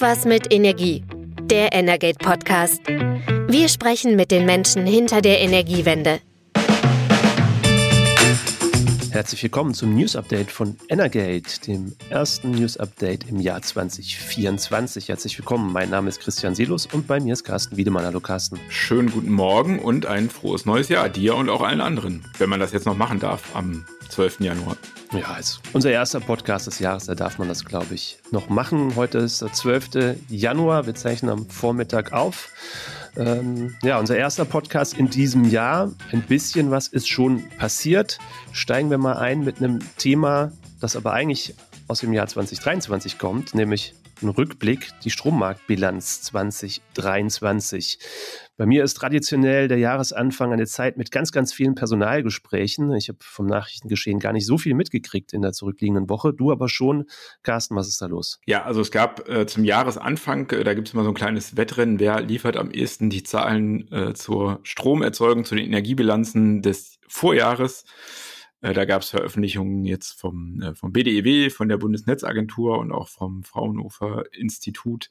Irgendwas mit Energie. Der Energate Podcast. Wir sprechen mit den Menschen hinter der Energiewende. Herzlich willkommen zum News Update von Energate, dem ersten News Update im Jahr 2024. Herzlich willkommen. Mein Name ist Christian Selus und bei mir ist Carsten Wiedemann. Hallo Carsten. Schönen guten Morgen und ein frohes neues Jahr dir und auch allen anderen, wenn man das jetzt noch machen darf am 12. Januar. Ja, ist unser erster Podcast des Jahres, da darf man das, glaube ich, noch machen. Heute ist der 12. Januar, wir zeichnen am Vormittag auf. Ähm, ja, unser erster Podcast in diesem Jahr. Ein bisschen was ist schon passiert. Steigen wir mal ein mit einem Thema, das aber eigentlich aus dem Jahr 2023 kommt, nämlich ein Rückblick, die Strommarktbilanz 2023. Bei mir ist traditionell der Jahresanfang eine Zeit mit ganz, ganz vielen Personalgesprächen. Ich habe vom Nachrichtengeschehen gar nicht so viel mitgekriegt in der zurückliegenden Woche. Du aber schon. Carsten, was ist da los? Ja, also es gab äh, zum Jahresanfang, äh, da gibt es immer so ein kleines Wettrennen, wer liefert am ehesten die Zahlen äh, zur Stromerzeugung, zu den Energiebilanzen des Vorjahres. Äh, da gab es Veröffentlichungen jetzt vom, äh, vom BDEW, von der Bundesnetzagentur und auch vom Fraunhofer Institut.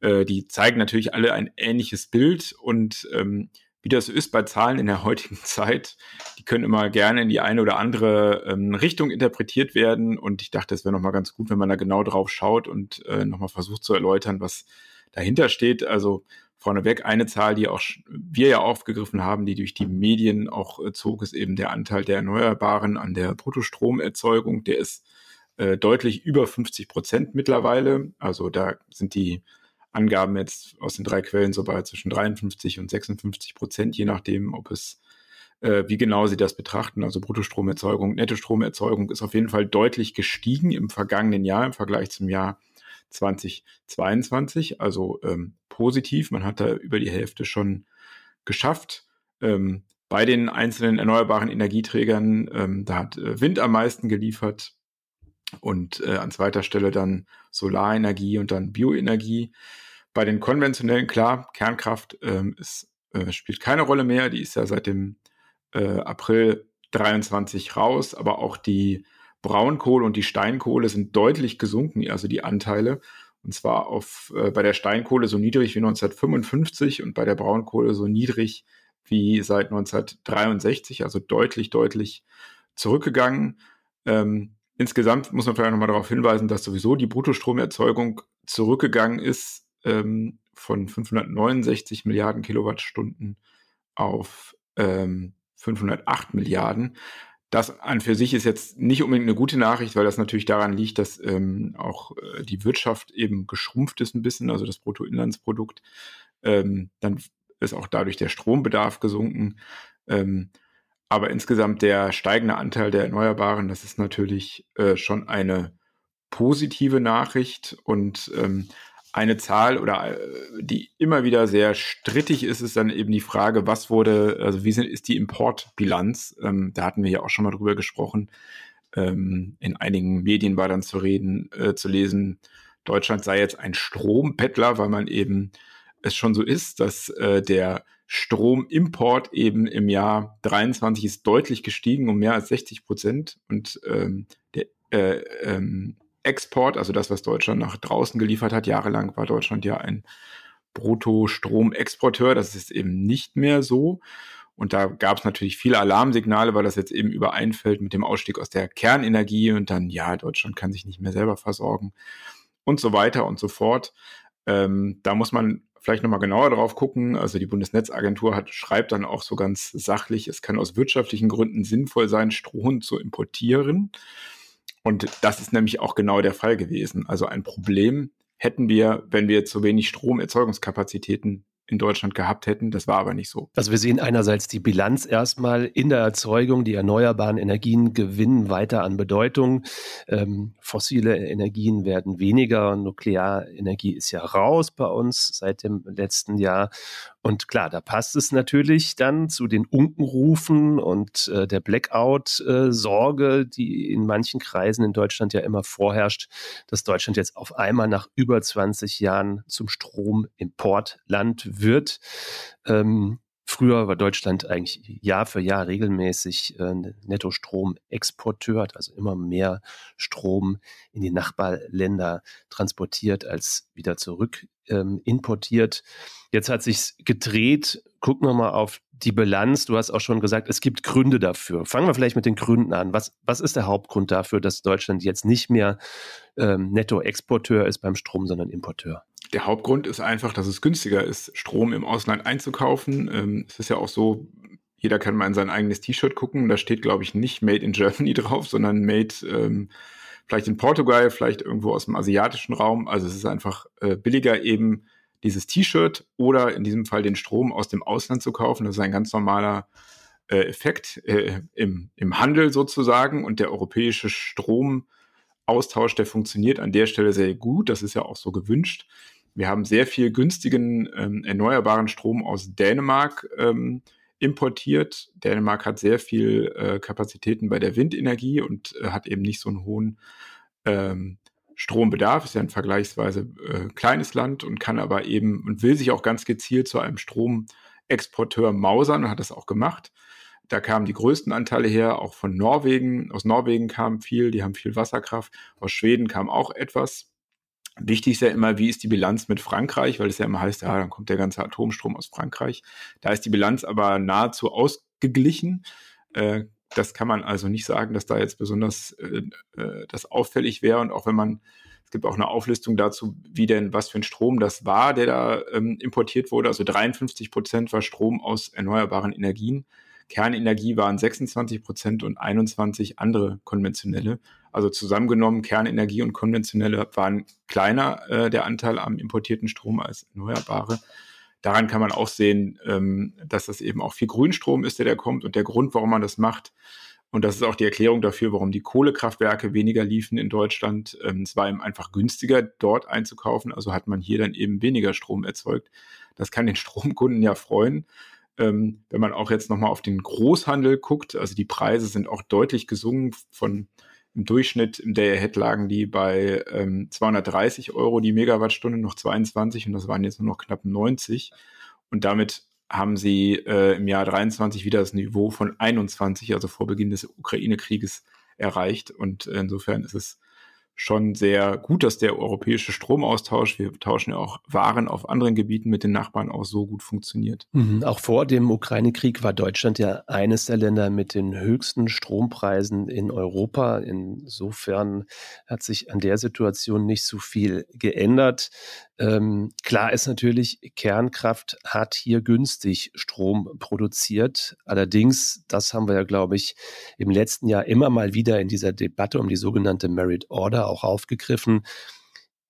Äh, die zeigen natürlich alle ein ähnliches Bild und ähm, wie das ist bei Zahlen in der heutigen Zeit, die können immer gerne in die eine oder andere ähm, Richtung interpretiert werden. Und ich dachte, es wäre nochmal ganz gut, wenn man da genau drauf schaut und nochmal versucht zu erläutern, was dahinter steht. Also vorneweg eine Zahl, die auch wir ja aufgegriffen haben, die durch die Medien auch äh, zog, ist eben der Anteil der Erneuerbaren an der Bruttostromerzeugung. Der ist äh, deutlich über 50 Prozent mittlerweile. Also da sind die Angaben jetzt aus den drei Quellen so bei zwischen 53 und 56 Prozent, je nachdem, ob es äh, wie genau Sie das betrachten. Also Bruttostromerzeugung, Nettostromerzeugung ist auf jeden Fall deutlich gestiegen im vergangenen Jahr im Vergleich zum Jahr 2022, also ähm, positiv. Man hat da über die Hälfte schon geschafft. Ähm, bei den einzelnen erneuerbaren Energieträgern, ähm, da hat äh, Wind am meisten geliefert und äh, an zweiter Stelle dann Solarenergie und dann Bioenergie. Bei den konventionellen, klar, Kernkraft ähm, ist, äh, spielt keine Rolle mehr. Die ist ja seit dem äh, April 23 raus, aber auch die Braunkohle und die Steinkohle sind deutlich gesunken, also die Anteile. Und zwar auf, äh, bei der Steinkohle so niedrig wie 1955 und bei der Braunkohle so niedrig wie seit 1963, also deutlich, deutlich zurückgegangen. Ähm, insgesamt muss man vielleicht nochmal darauf hinweisen, dass sowieso die Bruttostromerzeugung zurückgegangen ist ähm, von 569 Milliarden Kilowattstunden auf ähm, 508 Milliarden. Das an für sich ist jetzt nicht unbedingt eine gute Nachricht, weil das natürlich daran liegt, dass ähm, auch äh, die Wirtschaft eben geschrumpft ist ein bisschen, also das Bruttoinlandsprodukt. Ähm, dann ist auch dadurch der Strombedarf gesunken. Ähm, aber insgesamt der steigende Anteil der Erneuerbaren, das ist natürlich äh, schon eine positive Nachricht und ähm, eine Zahl oder äh, die immer wieder sehr strittig ist, ist dann eben die Frage, was wurde, also wie sind, ist die Importbilanz? Ähm, da hatten wir ja auch schon mal drüber gesprochen. Ähm, in einigen Medien war dann zu reden, äh, zu lesen, Deutschland sei jetzt ein Strombettler, weil man eben es schon so ist, dass äh, der Stromimport eben im Jahr 23 ist deutlich gestiegen um mehr als 60 Prozent und ähm, der äh, ähm, Export, also das, was Deutschland nach draußen geliefert hat. Jahrelang war Deutschland ja ein Bruttostromexporteur. Das ist eben nicht mehr so. Und da gab es natürlich viele Alarmsignale, weil das jetzt eben übereinfällt mit dem Ausstieg aus der Kernenergie und dann, ja, Deutschland kann sich nicht mehr selber versorgen und so weiter und so fort. Ähm, da muss man vielleicht nochmal genauer drauf gucken. Also die Bundesnetzagentur hat, schreibt dann auch so ganz sachlich, es kann aus wirtschaftlichen Gründen sinnvoll sein, Strom zu importieren. Und das ist nämlich auch genau der Fall gewesen. Also ein Problem hätten wir, wenn wir zu wenig Stromerzeugungskapazitäten in Deutschland gehabt hätten. Das war aber nicht so. Also wir sehen einerseits die Bilanz erstmal in der Erzeugung. Die erneuerbaren Energien gewinnen weiter an Bedeutung. Ähm, fossile Energien werden weniger. Nuklearenergie ist ja raus bei uns seit dem letzten Jahr. Und klar, da passt es natürlich dann zu den Unkenrufen und äh, der Blackout-Sorge, äh, die in manchen Kreisen in Deutschland ja immer vorherrscht, dass Deutschland jetzt auf einmal nach über 20 Jahren zum Stromimportland wird. Ähm, früher war Deutschland eigentlich Jahr für Jahr regelmäßig äh, Netto-Strom-Exporteur, hat also immer mehr Strom in die Nachbarländer transportiert als wieder zurück ähm, importiert. Jetzt hat sich's gedreht. Gucken wir mal auf die Bilanz. Du hast auch schon gesagt, es gibt Gründe dafür. Fangen wir vielleicht mit den Gründen an. Was, was ist der Hauptgrund dafür, dass Deutschland jetzt nicht mehr ähm, Netto-Exporteur ist beim Strom, sondern Importeur? Der Hauptgrund ist einfach, dass es günstiger ist, Strom im Ausland einzukaufen. Ähm, es ist ja auch so, jeder kann mal in sein eigenes T-Shirt gucken. Da steht, glaube ich, nicht Made in Germany drauf, sondern Made ähm, vielleicht in Portugal, vielleicht irgendwo aus dem asiatischen Raum. Also es ist einfach äh, billiger eben dieses T-Shirt oder in diesem Fall den Strom aus dem Ausland zu kaufen. Das ist ein ganz normaler äh, Effekt äh, im, im Handel sozusagen. Und der europäische Stromaustausch, der funktioniert an der Stelle sehr gut. Das ist ja auch so gewünscht. Wir haben sehr viel günstigen ähm, erneuerbaren Strom aus Dänemark ähm, importiert. Dänemark hat sehr viel äh, Kapazitäten bei der Windenergie und äh, hat eben nicht so einen hohen ähm, Strombedarf, ist ja ein vergleichsweise äh, kleines Land und kann aber eben und will sich auch ganz gezielt zu einem Stromexporteur mausern und hat das auch gemacht. Da kamen die größten Anteile her, auch von Norwegen. Aus Norwegen kam viel, die haben viel Wasserkraft. Aus Schweden kam auch etwas. Wichtig ist ja immer, wie ist die Bilanz mit Frankreich, weil es ja immer heißt, ja, dann kommt der ganze Atomstrom aus Frankreich. Da ist die Bilanz aber nahezu ausgeglichen. Äh, das kann man also nicht sagen, dass da jetzt besonders äh, äh, das auffällig wäre. Und auch wenn man, es gibt auch eine Auflistung dazu, wie denn, was für ein Strom das war, der da ähm, importiert wurde. Also 53 Prozent war Strom aus erneuerbaren Energien. Kernenergie waren 26 Prozent und 21 andere konventionelle. Also zusammengenommen, Kernenergie und konventionelle waren kleiner äh, der Anteil am importierten Strom als erneuerbare daran kann man auch sehen, ähm, dass das eben auch viel Grünstrom ist, der da kommt und der Grund, warum man das macht. Und das ist auch die Erklärung dafür, warum die Kohlekraftwerke weniger liefen in Deutschland. Ähm, es war eben einfach günstiger, dort einzukaufen. Also hat man hier dann eben weniger Strom erzeugt. Das kann den Stromkunden ja freuen. Ähm, wenn man auch jetzt nochmal auf den Großhandel guckt, also die Preise sind auch deutlich gesungen von im Durchschnitt im Day-Ahead lagen die bei ähm, 230 Euro die Megawattstunde, noch 22 und das waren jetzt nur noch knapp 90. Und damit haben sie äh, im Jahr 23 wieder das Niveau von 21, also vor Beginn des Ukraine-Krieges, erreicht. Und insofern ist es schon sehr gut, dass der europäische Stromaustausch, wir tauschen ja auch Waren auf anderen Gebieten mit den Nachbarn auch so gut funktioniert. Mhm. Auch vor dem Ukraine-Krieg war Deutschland ja eines der Länder mit den höchsten Strompreisen in Europa. Insofern hat sich an der Situation nicht so viel geändert. Ähm, klar ist natürlich, Kernkraft hat hier günstig Strom produziert. Allerdings, das haben wir ja, glaube ich, im letzten Jahr immer mal wieder in dieser Debatte um die sogenannte Merit Order auch aufgegriffen.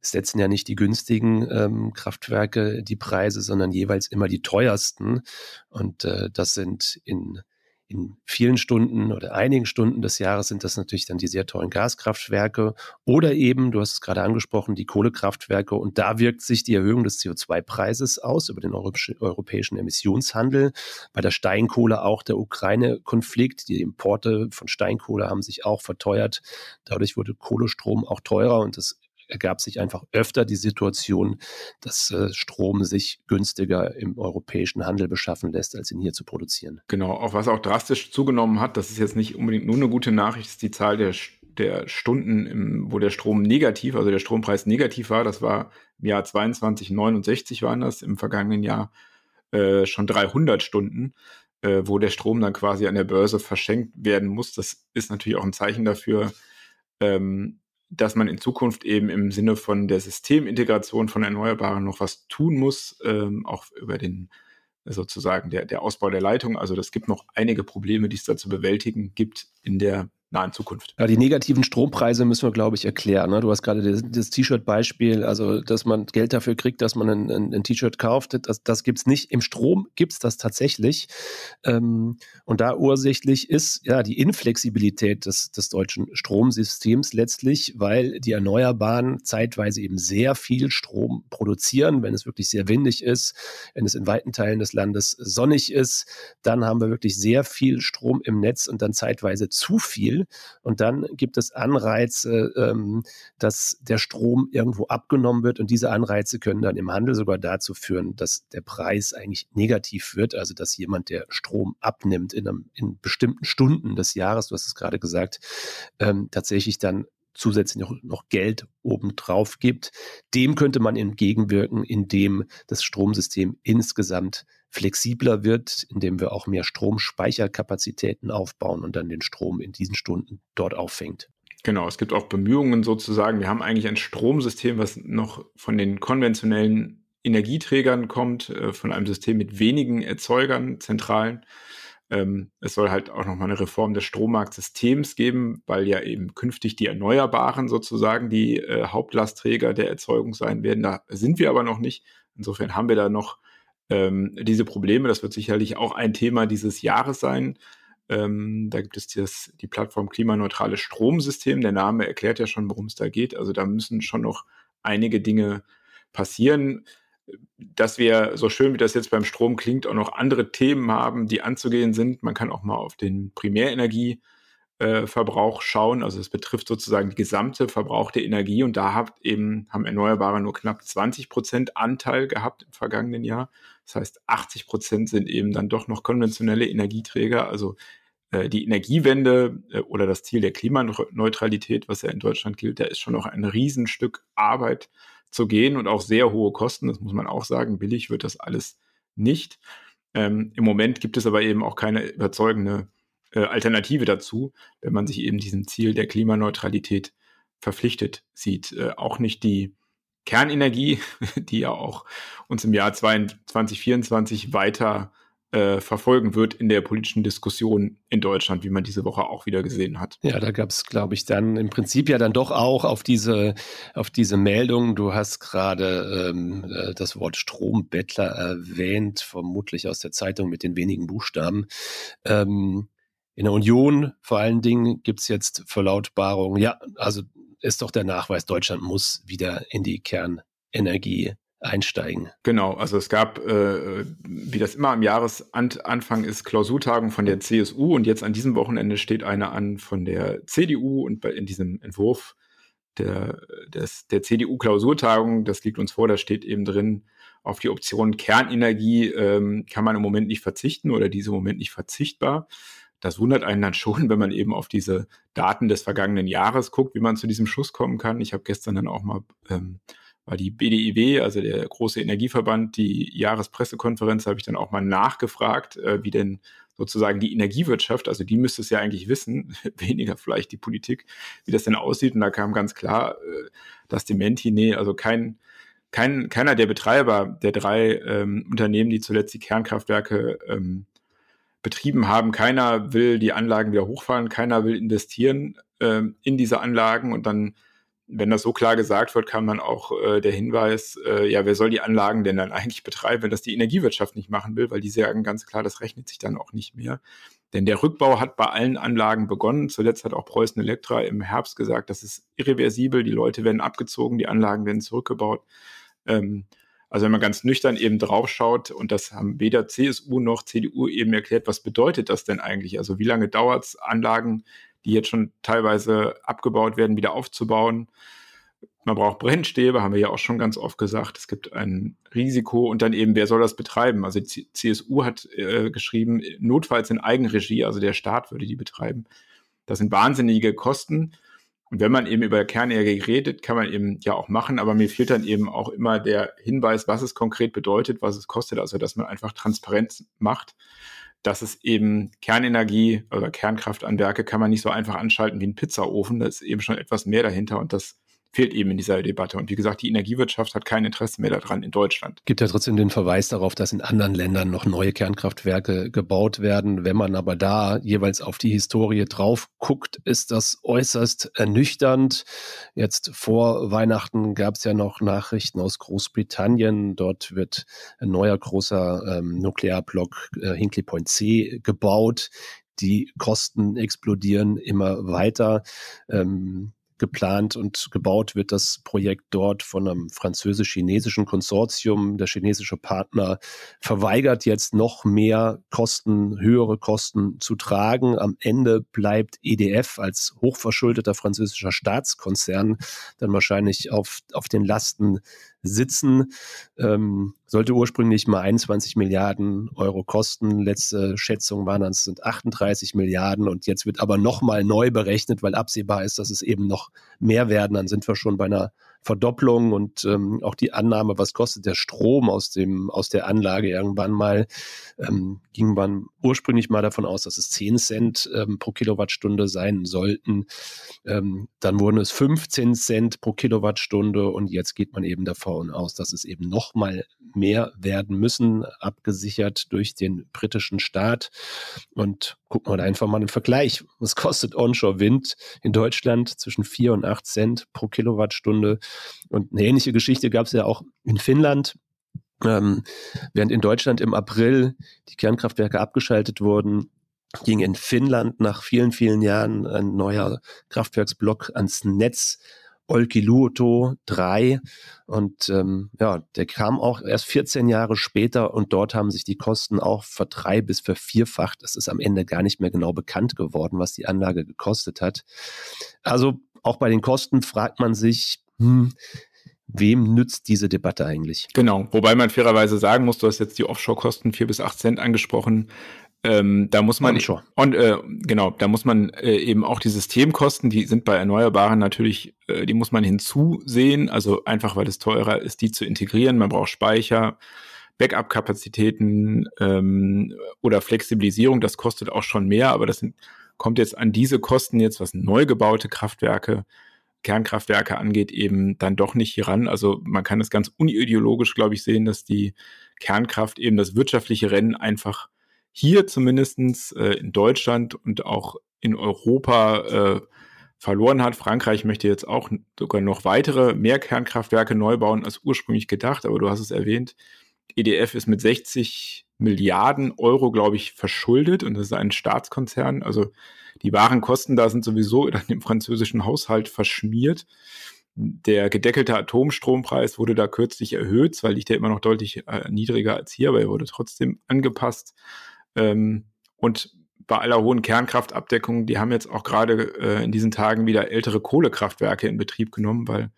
Setzen ja nicht die günstigen ähm, Kraftwerke die Preise, sondern jeweils immer die teuersten. Und äh, das sind in in vielen Stunden oder einigen Stunden des Jahres sind das natürlich dann die sehr teuren Gaskraftwerke oder eben, du hast es gerade angesprochen, die Kohlekraftwerke. Und da wirkt sich die Erhöhung des CO2-Preises aus über den europäischen Emissionshandel. Bei der Steinkohle auch der Ukraine-Konflikt. Die Importe von Steinkohle haben sich auch verteuert. Dadurch wurde Kohlestrom auch teurer und das ergab sich einfach öfter die Situation, dass äh, Strom sich günstiger im europäischen Handel beschaffen lässt, als ihn hier zu produzieren. Genau, auch was auch drastisch zugenommen hat, das ist jetzt nicht unbedingt nur eine gute Nachricht, ist die Zahl der, der Stunden, im, wo der Strom negativ, also der Strompreis negativ war. Das war im Jahr 22, 69 waren das, im vergangenen Jahr äh, schon 300 Stunden äh, wo der Strom dann quasi an der Börse verschenkt werden muss. Das ist natürlich auch ein Zeichen dafür, ähm, dass man in Zukunft eben im Sinne von der Systemintegration von Erneuerbaren noch was tun muss, ähm, auch über den sozusagen der, der Ausbau der Leitung. Also das gibt noch einige Probleme, die es da zu bewältigen gibt in der nahen Zukunft. Ja, die negativen Strompreise müssen wir, glaube ich, erklären. Ne? Du hast gerade das, T-Shirt-Beispiel, also dass man Geld dafür kriegt, dass man ein, ein, ein T-Shirt kauft, das, das gibt es nicht. Im Strom gibt es das tatsächlich. Ähm, und da ursächlich ist ja die Inflexibilität des, des deutschen Stromsystems letztlich, weil die Erneuerbaren zeitweise eben sehr viel Strom produzieren, wenn es wirklich sehr windig ist, wenn es in weiten Teilen des Landes sonnig ist, dann haben wir wirklich sehr viel Strom im Netz und dann zeitweise zu viel Und dann gibt es Anreize, ähm, dass der Strom irgendwo abgenommen wird. Und diese Anreize können dann im Handel sogar dazu führen, dass der Preis eigentlich negativ wird. Also dass jemand, der Strom abnimmt in, einem, in bestimmten Stunden des Jahres, du hast es gerade gesagt, ähm, tatsächlich dann zusätzlich noch, noch Geld obendrauf gibt. Dem könnte man entgegenwirken, indem das Stromsystem insgesamt flexibler wird, indem wir auch mehr Stromspeicherkapazitäten aufbauen und dann den Strom in diesen Stunden dort auffängt. Genau, es gibt auch Bemühungen sozusagen. Wir haben eigentlich ein Stromsystem, was noch von den konventionellen Energieträgern kommt, äh, von einem System mit wenigen Erzeugern, zentralen. Ähm, es soll halt auch nochmal eine Reform des Strommarktsystems geben, weil ja eben künftig die Erneuerbaren sozusagen die äh, Hauptlastträger der Erzeugung sein werden. Da sind wir aber noch nicht. Insofern haben wir da noch ähm, diese Probleme. Das wird sicherlich auch ein Thema dieses Jahres sein. Ähm, da gibt es das, die Plattform Klimaneutrales Stromsystem. Der Name erklärt ja schon, worum es da geht. Also da müssen schon noch einige Dinge passieren dass wir, so schön wie das jetzt beim Strom klingt, auch noch andere Themen haben, die anzugehen sind. Man kann auch mal auf den Primärenergieverbrauch schauen. Also es betrifft sozusagen die gesamte verbrauchte Energie und da hat eben, haben Erneuerbare nur knapp 20 Prozent Anteil gehabt im vergangenen Jahr. Das heißt, 80 Prozent sind eben dann doch noch konventionelle Energieträger. Also äh, die Energiewende äh, oder das Ziel der Klimaneutralität, was ja in Deutschland gilt, da ist schon noch ein Riesenstück Arbeit zu gehen und auch sehr hohe Kosten. Das muss man auch sagen. Billig wird das alles nicht. Ähm, Im Moment gibt es aber eben auch keine überzeugende äh, Alternative dazu, wenn man sich eben diesem Ziel der Klimaneutralität verpflichtet sieht. Äh, auch nicht die Kernenergie, die ja auch uns im Jahr 2024 weiter äh, verfolgen wird in der politischen Diskussion in Deutschland, wie man diese Woche auch wieder gesehen hat. Ja, da gab es, glaube ich, dann im Prinzip ja dann doch auch auf diese, auf diese Meldung, du hast gerade ähm, äh, das Wort Strombettler erwähnt, vermutlich aus der Zeitung mit den wenigen Buchstaben. Ähm, in der Union vor allen Dingen gibt es jetzt Verlautbarungen, ja, also ist doch der Nachweis, Deutschland muss wieder in die Kernenergie einsteigen. Genau, also es gab, äh, wie das immer am Jahresanfang ist, Klausurtagung von der CSU und jetzt an diesem Wochenende steht eine an von der CDU und bei, in diesem Entwurf der, des, der CDU-Klausurtagung, das liegt uns vor, da steht eben drin, auf die Option Kernenergie ähm, kann man im Moment nicht verzichten oder diese im Moment nicht verzichtbar. Das wundert einen dann schon, wenn man eben auf diese Daten des vergangenen Jahres guckt, wie man zu diesem Schluss kommen kann. Ich habe gestern dann auch mal ähm, war die BDIW, also der große Energieverband, die Jahrespressekonferenz, habe ich dann auch mal nachgefragt, äh, wie denn sozusagen die Energiewirtschaft, also die müsste es ja eigentlich wissen, weniger vielleicht die Politik, wie das denn aussieht. Und da kam ganz klar, äh, dass Dementi, nee, also kein, kein, keiner der Betreiber der drei ähm, Unternehmen, die zuletzt die Kernkraftwerke ähm, betrieben haben, keiner will die Anlagen wieder hochfahren, keiner will investieren ähm, in diese Anlagen und dann wenn das so klar gesagt wird, kann man auch äh, der Hinweis, äh, ja, wer soll die Anlagen denn dann eigentlich betreiben, wenn das die Energiewirtschaft nicht machen will, weil die sagen ganz klar, das rechnet sich dann auch nicht mehr. Denn der Rückbau hat bei allen Anlagen begonnen. Zuletzt hat auch Preußen Elektra im Herbst gesagt, das ist irreversibel, die Leute werden abgezogen, die Anlagen werden zurückgebaut. Ähm, also wenn man ganz nüchtern eben draufschaut, und das haben weder CSU noch CDU eben erklärt, was bedeutet das denn eigentlich? Also wie lange dauert es, Anlagen die jetzt schon teilweise abgebaut werden, wieder aufzubauen. Man braucht Brennstäbe, haben wir ja auch schon ganz oft gesagt. Es gibt ein Risiko und dann eben, wer soll das betreiben? Also die CSU hat äh, geschrieben, notfalls in Eigenregie, also der Staat würde die betreiben. Das sind wahnsinnige Kosten. Und wenn man eben über Kernenergie redet, kann man eben ja auch machen, aber mir fehlt dann eben auch immer der Hinweis, was es konkret bedeutet, was es kostet, also dass man einfach Transparenz macht dass es eben Kernenergie oder Kernkraftanwerke kann man nicht so einfach anschalten wie ein Pizzaofen. Da ist eben schon etwas mehr dahinter und das fehlt eben in dieser Debatte. Und wie gesagt, die Energiewirtschaft hat kein Interesse mehr daran in Deutschland. Gibt ja trotzdem den Verweis darauf, dass in anderen Ländern noch neue Kernkraftwerke gebaut werden. Wenn man aber da jeweils auf die Historie drauf guckt, ist das äußerst ernüchternd. Jetzt vor Weihnachten gab es ja noch Nachrichten aus Großbritannien. Dort wird ein neuer großer ähm, Nuklearblock äh, Hinkley Point C gebaut. Die Kosten explodieren immer weiter. Ähm, geplant und gebaut wird das Projekt dort von einem französisch-chinesischen Konsortium. Der chinesische Partner verweigert jetzt noch mehr Kosten, höhere Kosten zu tragen. Am Ende bleibt EDF als hochverschuldeter französischer Staatskonzern dann wahrscheinlich auf, auf den Lasten sitzen. Ähm, sollte ursprünglich mal 21 Milliarden Euro kosten. Letzte Schätzung waren dann, sind 38 Milliarden und jetzt wird aber nochmal neu berechnet, weil absehbar ist, dass es eben noch mehr werden. Dann sind wir schon bei einer Verdopplung und ähm, auch die Annahme, was kostet der Strom aus dem aus der Anlage irgendwann mal, ähm, ging man ursprünglich mal davon aus, dass es 10 Cent ähm, pro Kilowattstunde sein sollten. Ähm, dann wurden es 15 Cent pro Kilowattstunde und jetzt geht man eben davon aus, dass es eben noch mal mehr werden müssen, abgesichert durch den britischen Staat. Und gucken wir einfach mal einen Vergleich. Was kostet Onshore-Wind in Deutschland zwischen 4 und 8 Cent pro Kilowattstunde? Und eine ähnliche Geschichte gab es ja auch in Finnland. Ähm, während in Deutschland im April die Kernkraftwerke abgeschaltet wurden, ging in Finnland nach vielen, vielen Jahren ein neuer Kraftwerksblock ans Netz Olkiluoto 3. Und ähm, ja, der kam auch erst 14 Jahre später und dort haben sich die Kosten auch verdrei bis vervierfacht. Es ist am Ende gar nicht mehr genau bekannt geworden, was die Anlage gekostet hat. Also auch bei den Kosten fragt man sich, hm, wem nützt diese Debatte eigentlich? Genau, wobei man fairerweise sagen muss, du hast jetzt die Offshore-Kosten 4 bis 8 Cent angesprochen. Ähm, da muss man Onshore. Und, äh, genau, da muss man äh, eben auch die Systemkosten, die sind bei Erneuerbaren natürlich, äh, die muss man hinzusehen, also einfach weil es teurer ist, die zu integrieren. Man braucht Speicher, Backup-Kapazitäten ähm, oder Flexibilisierung, das kostet auch schon mehr, aber das sind, kommt jetzt an diese Kosten jetzt, was neu gebaute Kraftwerke, Kernkraftwerke angeht, eben dann doch nicht hier ran. Also man kann es ganz unideologisch, glaube ich, sehen, dass die Kernkraft eben das wirtschaftliche Rennen einfach hier zumindestens äh, in Deutschland und auch in Europa äh, verloren hat. Frankreich möchte jetzt auch sogar noch weitere, mehr Kernkraftwerke neu bauen als ursprünglich gedacht, aber du hast es erwähnt. EDF ist mit 60 Milliarden Euro, glaube ich, verschuldet und das ist ein Staatskonzern. Also die wahren Kosten da sind sowieso dann im französischen Haushalt verschmiert. Der gedeckelte Atomstrompreis wurde da kürzlich erhöht, zwar liegt er immer noch deutlich äh, niedriger als hier, aber er wurde trotzdem angepasst. Ähm, und bei aller hohen Kernkraftabdeckung, die haben jetzt auch gerade äh, in diesen Tagen wieder ältere Kohlekraftwerke in Betrieb genommen, weil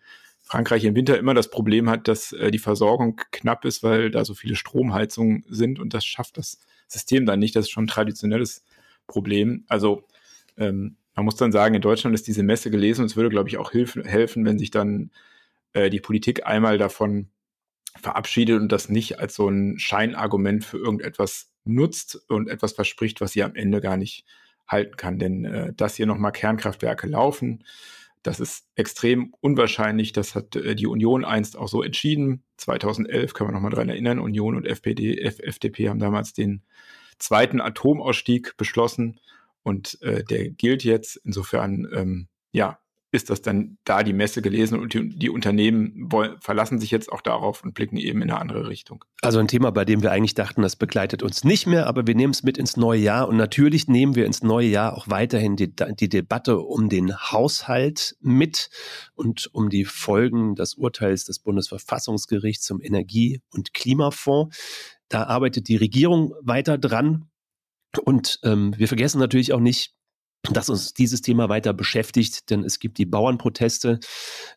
Frankreich im Winter immer das Problem hat, dass äh, die Versorgung knapp ist, weil da so viele Stromheizungen sind und das schafft das System dann nicht. Das ist schon ein traditionelles Problem. Also ähm, man muss dann sagen, in Deutschland ist diese Messe gelesen und es würde, glaube ich, auch hilf helfen, wenn sich dann äh, die Politik einmal davon verabschiedet und das nicht als so ein Scheinargument für irgendetwas nutzt und etwas verspricht, was sie am Ende gar nicht halten kann. Denn äh, dass hier nochmal Kernkraftwerke laufen, das ist extrem unwahrscheinlich. Das hat äh, die Union einst auch so entschieden. 2011 kann man nochmal dran erinnern. Union und FPD, F FDP haben damals den zweiten Atomausstieg beschlossen und äh, der gilt jetzt. Insofern, ähm, ja, ist das dann da die Messe gelesen und die, die Unternehmen wollen, verlassen sich jetzt auch darauf und blicken eben in eine andere Richtung. Also ein Thema, bei dem wir eigentlich dachten, das begleitet uns nicht mehr, aber wir nehmen es mit ins neue Jahr und natürlich nehmen wir ins neue Jahr auch weiterhin die, die Debatte um den Haushalt mit und um die Folgen des Urteils des Bundesverfassungsgerichts zum Energie- und Klimafonds. Da arbeitet die Regierung weiter dran. Und ähm, wir vergessen natürlich auch nicht, dass uns dieses Thema weiter beschäftigt, denn es gibt die Bauernproteste,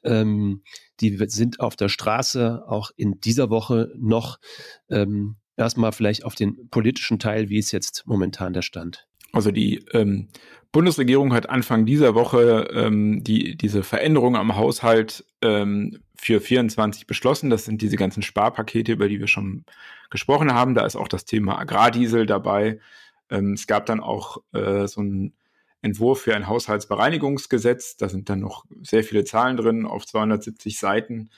ähm, die sind auf der Straße auch in dieser Woche noch. Ähm, erstmal vielleicht auf den politischen Teil, wie ist jetzt momentan der Stand? Also die ähm, Bundesregierung hat Anfang dieser Woche ähm, die, diese Veränderung am Haushalt ähm, für 24 beschlossen. Das sind diese ganzen Sparpakete, über die wir schon gesprochen haben. Da ist auch das Thema Agrardiesel dabei. Ähm, es gab dann auch äh, so ein Entwurf für ein Haushaltsbereinigungsgesetz. Da sind dann noch sehr viele Zahlen drin auf 270 Seiten.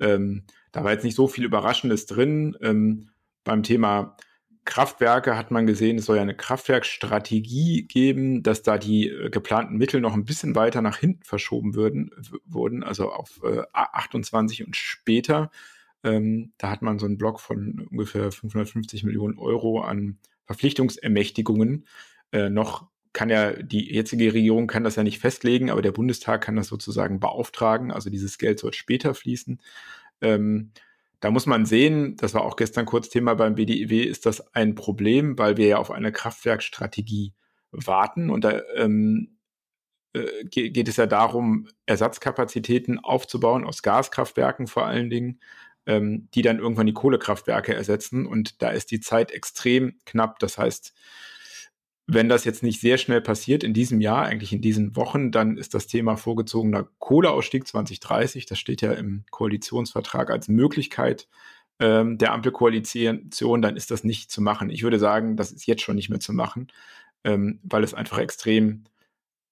Ähm, da war jetzt nicht so viel Überraschendes drin. Ähm, beim Thema Kraftwerke hat man gesehen, es soll ja eine Kraftwerkstrategie geben, dass da die äh, geplanten Mittel noch ein bisschen weiter nach hinten verschoben würden, wurden, also auf äh, 28 und später. Ähm, da hat man so einen Block von ungefähr 550 Millionen Euro an Verpflichtungsermächtigungen äh, noch kann ja, die jetzige Regierung kann das ja nicht festlegen, aber der Bundestag kann das sozusagen beauftragen. Also dieses Geld soll später fließen. Ähm, da muss man sehen, das war auch gestern kurz Thema beim BDIW, ist das ein Problem, weil wir ja auf eine Kraftwerkstrategie warten. Und da ähm, äh, geht es ja darum, Ersatzkapazitäten aufzubauen aus Gaskraftwerken vor allen Dingen, ähm, die dann irgendwann die Kohlekraftwerke ersetzen. Und da ist die Zeit extrem knapp. Das heißt, wenn das jetzt nicht sehr schnell passiert in diesem Jahr, eigentlich in diesen Wochen, dann ist das Thema vorgezogener Kohleausstieg 2030, das steht ja im Koalitionsvertrag als Möglichkeit ähm, der Ampelkoalition, dann ist das nicht zu machen. Ich würde sagen, das ist jetzt schon nicht mehr zu machen, ähm, weil es einfach extrem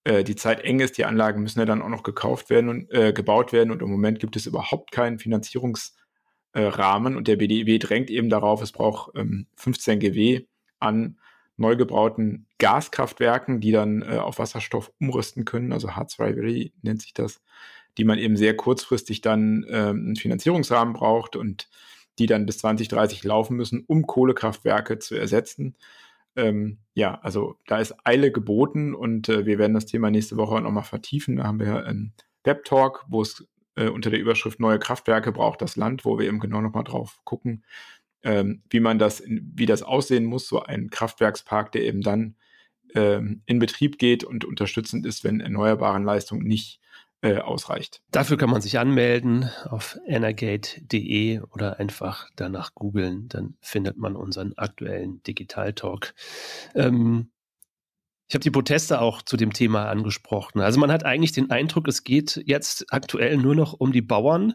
äh, die Zeit eng ist. Die Anlagen müssen ja dann auch noch gekauft werden und äh, gebaut werden und im Moment gibt es überhaupt keinen Finanzierungsrahmen und der BDIW drängt eben darauf, es braucht ähm, 15 GW an neu gebauten Gaskraftwerken, die dann äh, auf Wasserstoff umrüsten können, also H2 Ready nennt sich das, die man eben sehr kurzfristig dann äh, einen Finanzierungsrahmen braucht und die dann bis 2030 laufen müssen, um Kohlekraftwerke zu ersetzen. Ähm, ja, also da ist Eile geboten und äh, wir werden das Thema nächste Woche nochmal vertiefen. Da haben wir einen Web-Talk, wo es äh, unter der Überschrift Neue Kraftwerke braucht das Land, wo wir eben genau nochmal drauf gucken, ähm, wie man das, wie das aussehen muss, so ein Kraftwerkspark, der eben dann ähm, in Betrieb geht und unterstützend ist, wenn erneuerbaren Leistungen nicht äh, ausreicht. Dafür kann man sich anmelden auf energate.de oder einfach danach googeln, dann findet man unseren aktuellen Digital Talk. Ähm, ich habe die Proteste auch zu dem Thema angesprochen. Also man hat eigentlich den Eindruck, es geht jetzt aktuell nur noch um die Bauern.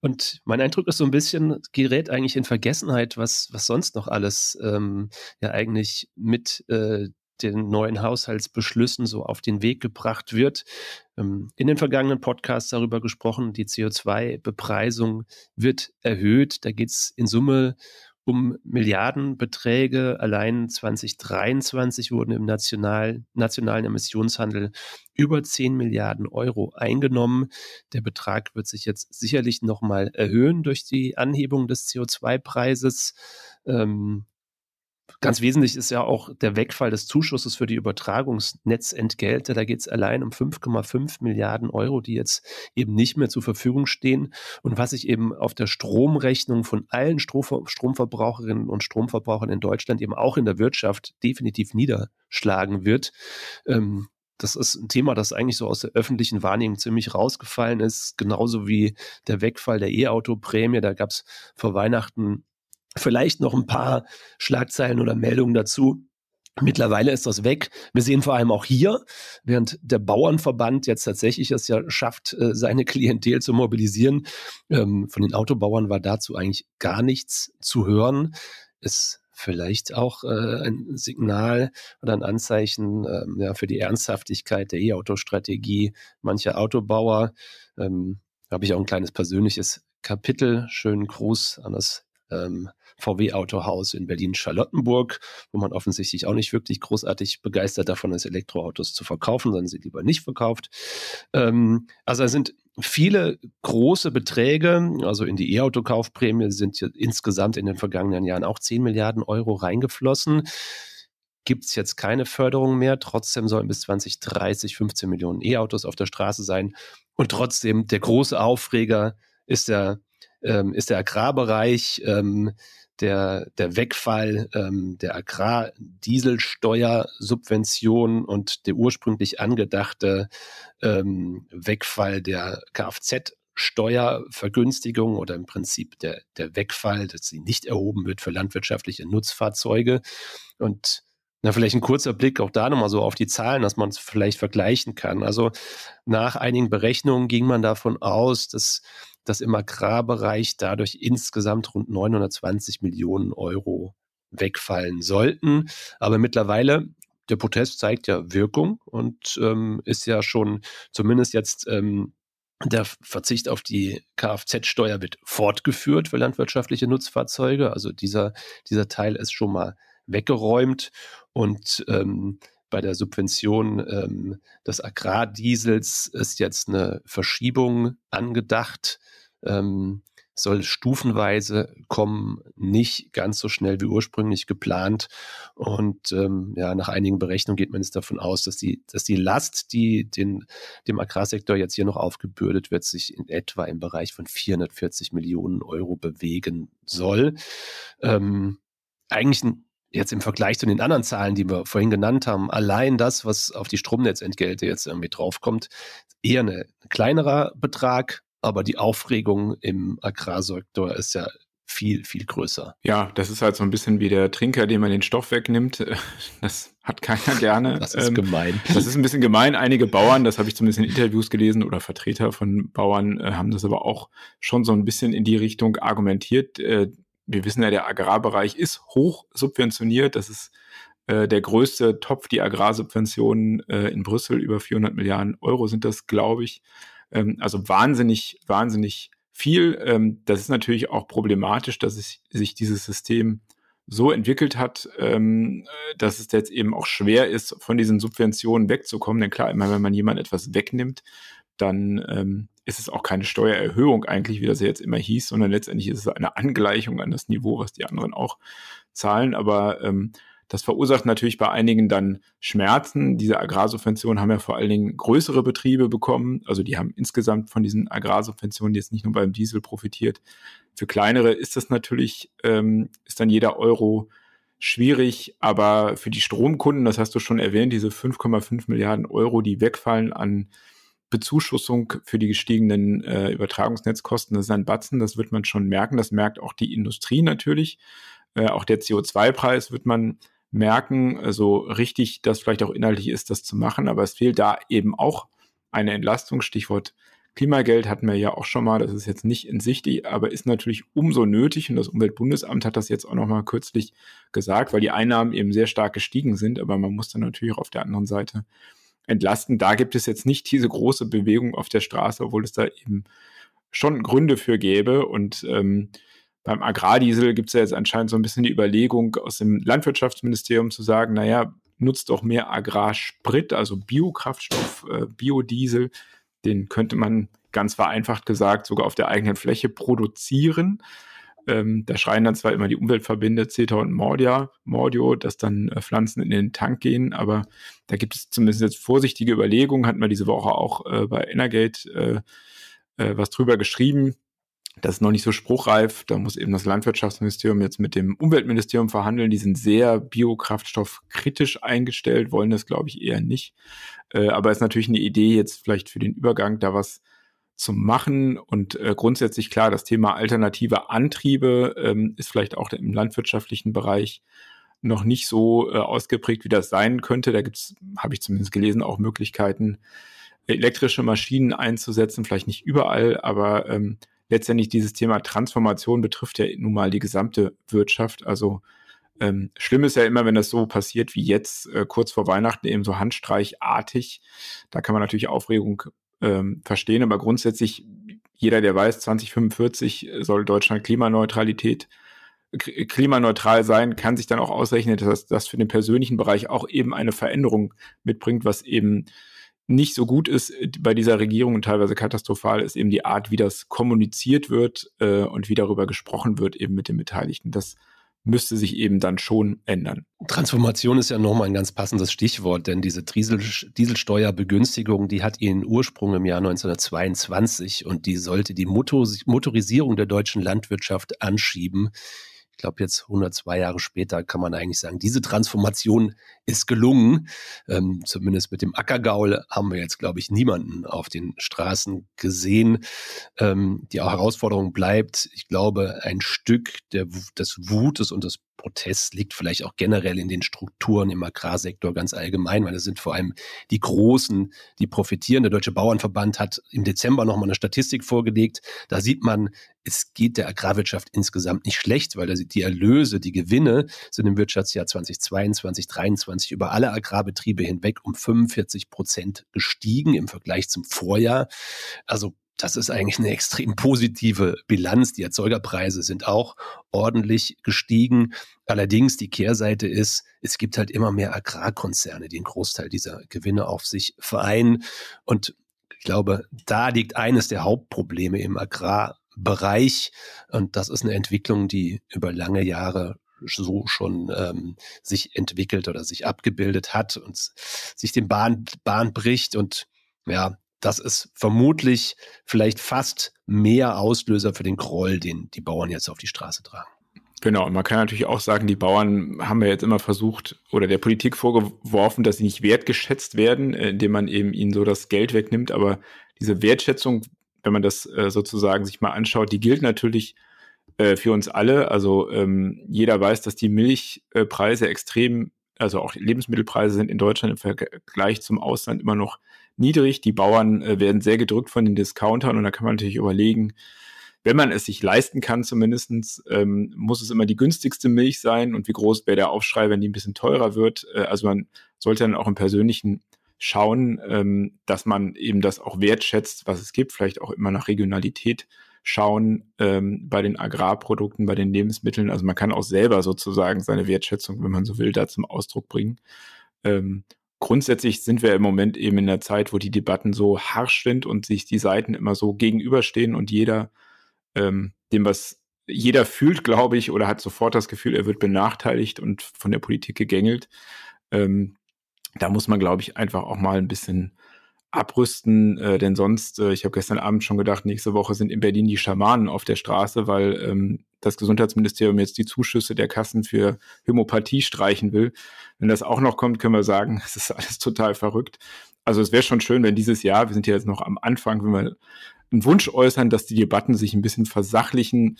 Und mein Eindruck ist so ein bisschen, gerät eigentlich in Vergessenheit, was, was sonst noch alles ähm, ja eigentlich mit äh, den neuen Haushaltsbeschlüssen so auf den Weg gebracht wird. Ähm, in den vergangenen Podcasts darüber gesprochen, die CO2-Bepreisung wird erhöht. Da geht es in Summe um Milliardenbeträge. Allein 2023 wurden im national, nationalen Emissionshandel über 10 Milliarden Euro eingenommen. Der Betrag wird sich jetzt sicherlich nochmal erhöhen durch die Anhebung des CO2-Preises. Ähm, Ganz wesentlich ist ja auch der Wegfall des Zuschusses für die Übertragungsnetzentgelte. Da geht es allein um 5,5 Milliarden Euro, die jetzt eben nicht mehr zur Verfügung stehen. Und was sich eben auf der Stromrechnung von allen Stromverbraucherinnen und Stromverbrauchern in Deutschland eben auch in der Wirtschaft definitiv niederschlagen wird. Ähm, das ist ein Thema, das eigentlich so aus der öffentlichen Wahrnehmung ziemlich rausgefallen ist, genauso wie der Wegfall der E-Auto-Prämie. Da gab es vor Weihnachten Vielleicht noch ein paar Schlagzeilen oder Meldungen dazu. Mittlerweile ist das weg. Wir sehen vor allem auch hier, während der Bauernverband jetzt tatsächlich es ja schafft, äh, seine Klientel zu mobilisieren. Ähm, von den Autobauern war dazu eigentlich gar nichts zu hören. Ist vielleicht auch äh, ein Signal oder ein Anzeichen ähm, für die Ernsthaftigkeit der E-Auto-Strategie mancher Autobauer. Ähm, da habe ich auch ein kleines persönliches Kapitel. Schönen Gruß an das ähm, VW Autohaus in Berlin-Charlottenburg, wo man offensichtlich auch nicht wirklich großartig begeistert davon ist, Elektroautos zu verkaufen, sondern sie lieber nicht verkauft. Ähm, also es sind viele große Beträge, also in die E-Auto-Kaufprämie sind insgesamt in den vergangenen Jahren auch 10 Milliarden Euro reingeflossen gibt es jetzt keine Förderung mehr. Trotzdem sollen bis 2030 15 Millionen E-Autos auf der Straße sein. Und trotzdem der große Aufreger ist der ähm, ist der Agrarbereich, ähm, der, der Wegfall ähm, der Agrardieselsteuersubvention und der ursprünglich angedachte ähm, Wegfall der Kfz-Steuervergünstigung oder im Prinzip der, der Wegfall, dass sie nicht erhoben wird für landwirtschaftliche Nutzfahrzeuge. Und na, vielleicht ein kurzer Blick auch da nochmal so auf die Zahlen, dass man es vielleicht vergleichen kann. Also nach einigen Berechnungen ging man davon aus, dass dass im Agrarbereich dadurch insgesamt rund 920 Millionen Euro wegfallen sollten. Aber mittlerweile, der Protest zeigt ja Wirkung und ähm, ist ja schon zumindest jetzt ähm, der Verzicht auf die Kfz-Steuer wird fortgeführt für landwirtschaftliche Nutzfahrzeuge. Also dieser, dieser Teil ist schon mal weggeräumt und ähm, bei der Subvention ähm, des Agrardiesels ist jetzt eine Verschiebung angedacht. Ähm, soll stufenweise kommen, nicht ganz so schnell wie ursprünglich geplant. Und ähm, ja, nach einigen Berechnungen geht man jetzt davon aus, dass die, dass die Last, die den, dem Agrarsektor jetzt hier noch aufgebürdet wird, sich in etwa im Bereich von 440 Millionen Euro bewegen soll. Ähm, eigentlich ein jetzt im Vergleich zu den anderen Zahlen, die wir vorhin genannt haben, allein das, was auf die Stromnetzentgelte jetzt irgendwie draufkommt, eher ein kleinerer Betrag, aber die Aufregung im Agrarsektor ist ja viel, viel größer. Ja, das ist halt so ein bisschen wie der Trinker, dem man den Stoff wegnimmt. Das hat keiner gerne. Das ist ähm, gemein. Das ist ein bisschen gemein. Einige Bauern, das habe ich zumindest in Interviews gelesen oder Vertreter von Bauern, äh, haben das aber auch schon so ein bisschen in die Richtung argumentiert. Äh, wir wissen ja, der Agrarbereich ist hoch subventioniert. Das ist äh, der größte Topf, die Agrarsubventionen äh, in Brüssel. Über 400 Milliarden Euro sind das, glaube ich. Ähm, also wahnsinnig, wahnsinnig viel. Ähm, das ist natürlich auch problematisch, dass es, sich dieses System so entwickelt hat, ähm, dass es jetzt eben auch schwer ist, von diesen Subventionen wegzukommen. Denn klar, immer wenn man jemand etwas wegnimmt, dann ähm, ist es auch keine Steuererhöhung eigentlich, wie das jetzt immer hieß, sondern letztendlich ist es eine Angleichung an das Niveau, was die anderen auch zahlen. Aber ähm, das verursacht natürlich bei einigen dann Schmerzen. Diese Agrarsubventionen haben ja vor allen Dingen größere Betriebe bekommen. Also die haben insgesamt von diesen Agrarsubventionen jetzt nicht nur beim Diesel profitiert. Für kleinere ist das natürlich, ähm, ist dann jeder Euro schwierig, aber für die Stromkunden, das hast du schon erwähnt, diese 5,5 Milliarden Euro, die wegfallen an Bezuschussung für die gestiegenen äh, Übertragungsnetzkosten, das ist ein Batzen, das wird man schon merken. Das merkt auch die Industrie natürlich. Äh, auch der CO2-Preis wird man merken. Also richtig, dass vielleicht auch inhaltlich ist, das zu machen, aber es fehlt da eben auch eine Entlastung. Stichwort Klimageld hatten wir ja auch schon mal, das ist jetzt nicht in Sicht, aber ist natürlich umso nötig und das Umweltbundesamt hat das jetzt auch noch mal kürzlich gesagt, weil die Einnahmen eben sehr stark gestiegen sind, aber man muss dann natürlich auch auf der anderen Seite entlasten. Da gibt es jetzt nicht diese große Bewegung auf der Straße, obwohl es da eben schon Gründe für gäbe und ähm, beim Agrardiesel gibt es ja jetzt anscheinend so ein bisschen die Überlegung aus dem Landwirtschaftsministerium zu sagen, naja, nutzt doch mehr Agrarsprit, also Biokraftstoff, äh, Biodiesel. Den könnte man ganz vereinfacht gesagt sogar auf der eigenen Fläche produzieren. Ähm, da schreien dann zwar immer die Umweltverbände CETA und Mordia, Mordio, dass dann äh, Pflanzen in den Tank gehen, aber da gibt es zumindest jetzt vorsichtige Überlegungen, hat man diese Woche auch äh, bei Energate äh, äh, was drüber geschrieben, das ist noch nicht so spruchreif. Da muss eben das Landwirtschaftsministerium jetzt mit dem Umweltministerium verhandeln. Die sind sehr biokraftstoffkritisch eingestellt, wollen das, glaube ich, eher nicht. Äh, aber ist natürlich eine Idee, jetzt vielleicht für den Übergang da was zu machen. Und äh, grundsätzlich klar, das Thema alternative Antriebe ähm, ist vielleicht auch im landwirtschaftlichen Bereich noch nicht so äh, ausgeprägt, wie das sein könnte. Da gibt es, habe ich zumindest gelesen, auch Möglichkeiten, elektrische Maschinen einzusetzen. Vielleicht nicht überall, aber ähm, letztendlich dieses Thema Transformation betrifft ja nun mal die gesamte Wirtschaft. Also ähm, schlimm ist ja immer, wenn das so passiert wie jetzt, äh, kurz vor Weihnachten, eben so handstreichartig. Da kann man natürlich Aufregung ähm, verstehen, aber grundsätzlich, jeder, der weiß, 2045 soll Deutschland Klimaneutralität klimaneutral sein, kann sich dann auch ausrechnen, dass das für den persönlichen Bereich auch eben eine Veränderung mitbringt, was eben nicht so gut ist äh, bei dieser Regierung und teilweise katastrophal ist eben die Art, wie das kommuniziert wird äh, und wie darüber gesprochen wird eben mit den Beteiligten. Das müsste sich eben dann schon ändern. Transformation ist ja nochmal ein ganz passendes Stichwort, denn diese Diesel Dieselsteuerbegünstigung, die hat ihren Ursprung im Jahr 1922 und die sollte die Motor Motorisierung der deutschen Landwirtschaft anschieben ich glaube, jetzt 102 Jahre später kann man eigentlich sagen, diese Transformation ist gelungen. Ähm, zumindest mit dem Ackergaul haben wir jetzt, glaube ich, niemanden auf den Straßen gesehen. Ähm, die Herausforderung bleibt, ich glaube, ein Stück der, des Wutes und des Protest liegt vielleicht auch generell in den Strukturen im Agrarsektor ganz allgemein, weil es sind vor allem die Großen, die profitieren. Der Deutsche Bauernverband hat im Dezember nochmal eine Statistik vorgelegt. Da sieht man, es geht der Agrarwirtschaft insgesamt nicht schlecht, weil die Erlöse, die Gewinne sind im Wirtschaftsjahr 2022, 2023 über alle Agrarbetriebe hinweg um 45 Prozent gestiegen im Vergleich zum Vorjahr. Also das ist eigentlich eine extrem positive Bilanz. Die Erzeugerpreise sind auch ordentlich gestiegen. Allerdings die Kehrseite ist, es gibt halt immer mehr Agrarkonzerne, die einen Großteil dieser Gewinne auf sich vereinen. Und ich glaube, da liegt eines der Hauptprobleme im Agrar Bereich. Und das ist eine Entwicklung, die über lange Jahre so schon ähm, sich entwickelt oder sich abgebildet hat und sich den Bahn, Bahn bricht. Und ja, das ist vermutlich vielleicht fast mehr Auslöser für den Groll, den die Bauern jetzt auf die Straße tragen. Genau, und man kann natürlich auch sagen, die Bauern haben ja jetzt immer versucht oder der Politik vorgeworfen, dass sie nicht wertgeschätzt werden, äh, indem man eben ihnen so das Geld wegnimmt. Aber diese Wertschätzung, wenn man das äh, sozusagen sich mal anschaut, die gilt natürlich äh, für uns alle. Also ähm, jeder weiß, dass die Milchpreise extrem, also auch Lebensmittelpreise sind in Deutschland im Vergleich zum Ausland immer noch niedrig. Die Bauern äh, werden sehr gedrückt von den Discountern und da kann man natürlich überlegen, wenn man es sich leisten kann, zumindestens ähm, muss es immer die günstigste Milch sein und wie groß wäre der Aufschrei, wenn die ein bisschen teurer wird. Äh, also man sollte dann auch im Persönlichen schauen, ähm, dass man eben das auch wertschätzt, was es gibt, vielleicht auch immer nach Regionalität schauen ähm, bei den Agrarprodukten, bei den Lebensmitteln. Also man kann auch selber sozusagen seine Wertschätzung, wenn man so will, da zum Ausdruck bringen. Ähm, grundsätzlich sind wir im Moment eben in der Zeit, wo die Debatten so harsch sind und sich die Seiten immer so gegenüberstehen und jeder ähm, dem was jeder fühlt, glaube ich, oder hat sofort das Gefühl, er wird benachteiligt und von der Politik gegängelt. Ähm, da muss man, glaube ich, einfach auch mal ein bisschen abrüsten, äh, denn sonst, äh, ich habe gestern Abend schon gedacht, nächste Woche sind in Berlin die Schamanen auf der Straße, weil ähm, das Gesundheitsministerium jetzt die Zuschüsse der Kassen für Hämopathie streichen will. Wenn das auch noch kommt, können wir sagen, es ist alles total verrückt. Also es wäre schon schön, wenn dieses Jahr, wir sind ja jetzt noch am Anfang, wenn wir einen Wunsch äußern, dass die Debatten sich ein bisschen versachlichen,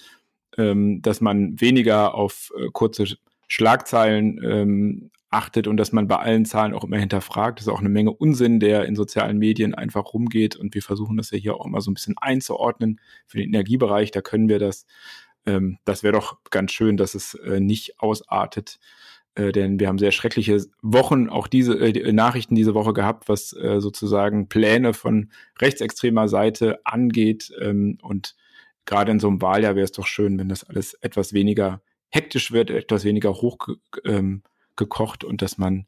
ähm, dass man weniger auf äh, kurze Schlagzeilen ähm, achtet und dass man bei allen Zahlen auch immer hinterfragt. Das ist auch eine Menge Unsinn, der in sozialen Medien einfach rumgeht und wir versuchen das ja hier auch immer so ein bisschen einzuordnen für den Energiebereich. Da können wir das. Ähm, das wäre doch ganz schön, dass es äh, nicht ausartet, äh, denn wir haben sehr schreckliche Wochen, auch diese äh, Nachrichten diese Woche gehabt, was äh, sozusagen Pläne von rechtsextremer Seite angeht ähm, und gerade in so einem Wahljahr wäre es doch schön, wenn das alles etwas weniger hektisch wird, etwas weniger hoch ähm, gekocht und dass man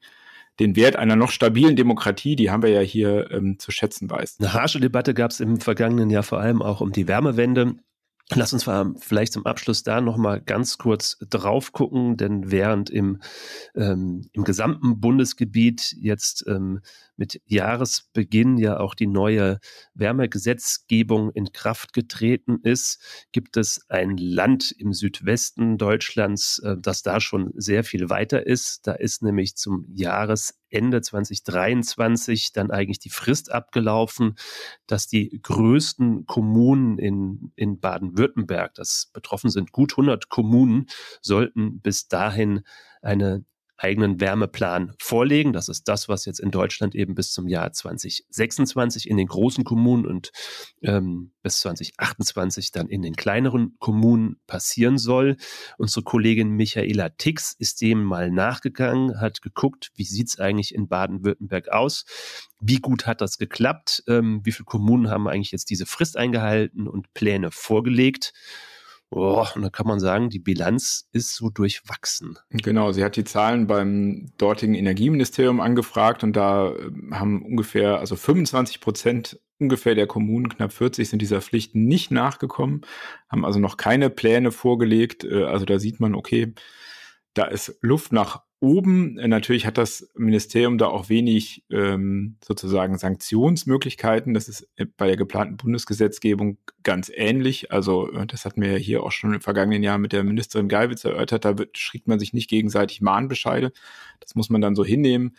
den Wert einer noch stabilen Demokratie, die haben wir ja hier ähm, zu schätzen weiß. Eine harsche Debatte gab es im vergangenen Jahr vor allem auch um die Wärmewende. Lass uns vielleicht zum Abschluss da nochmal ganz kurz drauf gucken, denn während im, ähm, im gesamten Bundesgebiet jetzt ähm, mit Jahresbeginn ja auch die neue Wärmegesetzgebung in Kraft getreten ist, gibt es ein Land im Südwesten Deutschlands, äh, das da schon sehr viel weiter ist. Da ist nämlich zum Jahres Ende 2023 dann eigentlich die Frist abgelaufen, dass die größten Kommunen in, in Baden-Württemberg, das betroffen sind gut 100 Kommunen, sollten bis dahin eine eigenen Wärmeplan vorlegen. Das ist das, was jetzt in Deutschland eben bis zum Jahr 2026 in den großen Kommunen und ähm, bis 2028 dann in den kleineren Kommunen passieren soll. Unsere Kollegin Michaela Tix ist dem mal nachgegangen, hat geguckt, wie sieht's eigentlich in Baden-Württemberg aus, wie gut hat das geklappt, ähm, wie viele Kommunen haben eigentlich jetzt diese Frist eingehalten und Pläne vorgelegt. Oh, und da kann man sagen, die Bilanz ist so durchwachsen. Genau, sie hat die Zahlen beim dortigen Energieministerium angefragt und da ähm, haben ungefähr, also 25 Prozent ungefähr der Kommunen, knapp 40 sind dieser Pflichten nicht nachgekommen, haben also noch keine Pläne vorgelegt. Äh, also da sieht man, okay, da ist Luft nach oben. Äh, natürlich hat das Ministerium da auch wenig ähm, sozusagen Sanktionsmöglichkeiten. Das ist äh, bei der geplanten Bundesgesetzgebung ganz ähnlich. Also äh, das hatten wir ja hier auch schon im vergangenen Jahr mit der Ministerin Geibitz erörtert. Da wird, schrieb man sich nicht gegenseitig Mahnbescheide. Das muss man dann so hinnehmen.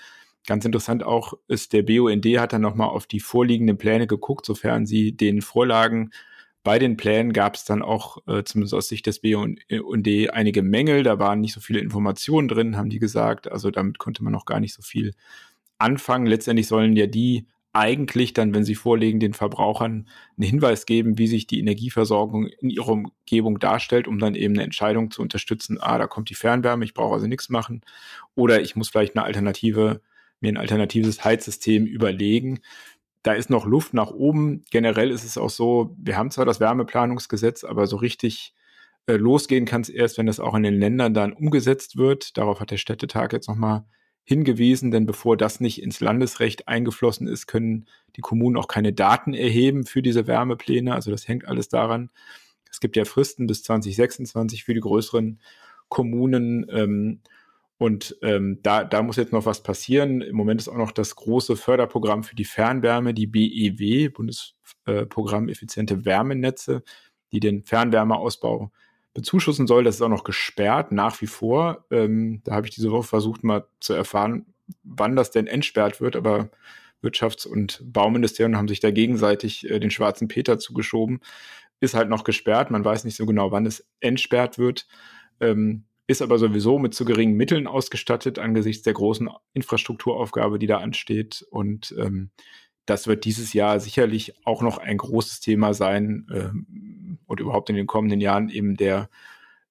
Ganz interessant auch ist, der BUND hat dann nochmal auf die vorliegenden Pläne geguckt, sofern sie den Vorlagen bei den Plänen gab es dann auch, äh, zumindest aus Sicht des BUND, einige Mängel. Da waren nicht so viele Informationen drin, haben die gesagt. Also damit konnte man noch gar nicht so viel anfangen. Letztendlich sollen ja die eigentlich dann, wenn sie vorlegen, den Verbrauchern einen Hinweis geben, wie sich die Energieversorgung in ihrer Umgebung darstellt, um dann eben eine Entscheidung zu unterstützen. Ah, da kommt die Fernwärme, ich brauche also nichts machen. Oder ich muss vielleicht eine Alternative, mir ein alternatives Heizsystem überlegen da ist noch Luft nach oben. Generell ist es auch so, wir haben zwar das Wärmeplanungsgesetz, aber so richtig äh, losgehen kann es erst, wenn das auch in den Ländern dann umgesetzt wird. Darauf hat der Städtetag jetzt nochmal hingewiesen, denn bevor das nicht ins Landesrecht eingeflossen ist, können die Kommunen auch keine Daten erheben für diese Wärmepläne. Also das hängt alles daran. Es gibt ja Fristen bis 2026 für die größeren Kommunen. Ähm, und ähm, da, da muss jetzt noch was passieren. Im Moment ist auch noch das große Förderprogramm für die Fernwärme, die BEW, Bundesprogramm Effiziente Wärmenetze, die den Fernwärmeausbau bezuschussen soll. Das ist auch noch gesperrt, nach wie vor. Ähm, da habe ich diese Woche versucht, mal zu erfahren, wann das denn entsperrt wird, aber Wirtschafts- und Bauministerium haben sich da gegenseitig äh, den schwarzen Peter zugeschoben. Ist halt noch gesperrt. Man weiß nicht so genau, wann es entsperrt wird. Ähm, ist aber sowieso mit zu geringen Mitteln ausgestattet angesichts der großen Infrastrukturaufgabe, die da ansteht. Und ähm, das wird dieses Jahr sicherlich auch noch ein großes Thema sein ähm, und überhaupt in den kommenden Jahren eben der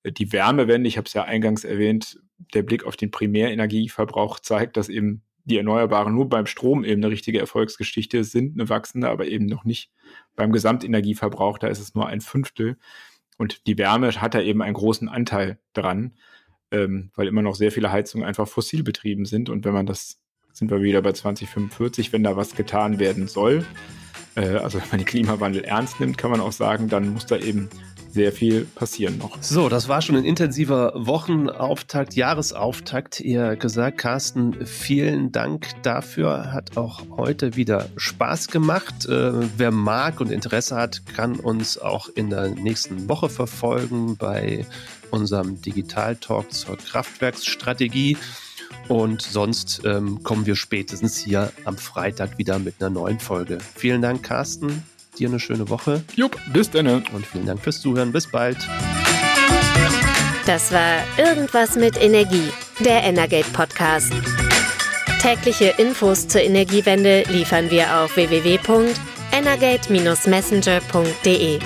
die Wärmewende. Ich habe es ja eingangs erwähnt. Der Blick auf den Primärenergieverbrauch zeigt, dass eben die Erneuerbaren nur beim Strom eben eine richtige Erfolgsgeschichte sind, eine wachsende, aber eben noch nicht beim Gesamtenergieverbrauch. Da ist es nur ein Fünftel. Und die Wärme hat da eben einen großen Anteil dran, ähm, weil immer noch sehr viele Heizungen einfach fossil betrieben sind. Und wenn man das, sind wir wieder bei 2045, wenn da was getan werden soll, äh, also wenn man den Klimawandel ernst nimmt, kann man auch sagen, dann muss da eben sehr viel passieren noch. So, das war schon ein intensiver Wochenauftakt, Jahresauftakt, eher gesagt. Carsten, vielen Dank dafür. Hat auch heute wieder Spaß gemacht. Äh, wer mag und Interesse hat, kann uns auch in der nächsten Woche verfolgen bei unserem Digital-Talk zur Kraftwerksstrategie. Und sonst ähm, kommen wir spätestens hier am Freitag wieder mit einer neuen Folge. Vielen Dank, Carsten. Dir eine schöne Woche. Jupp, bis dann. Und vielen Dank fürs Zuhören. Bis bald. Das war Irgendwas mit Energie, der Energate Podcast. Tägliche Infos zur Energiewende liefern wir auf www.energate-messenger.de.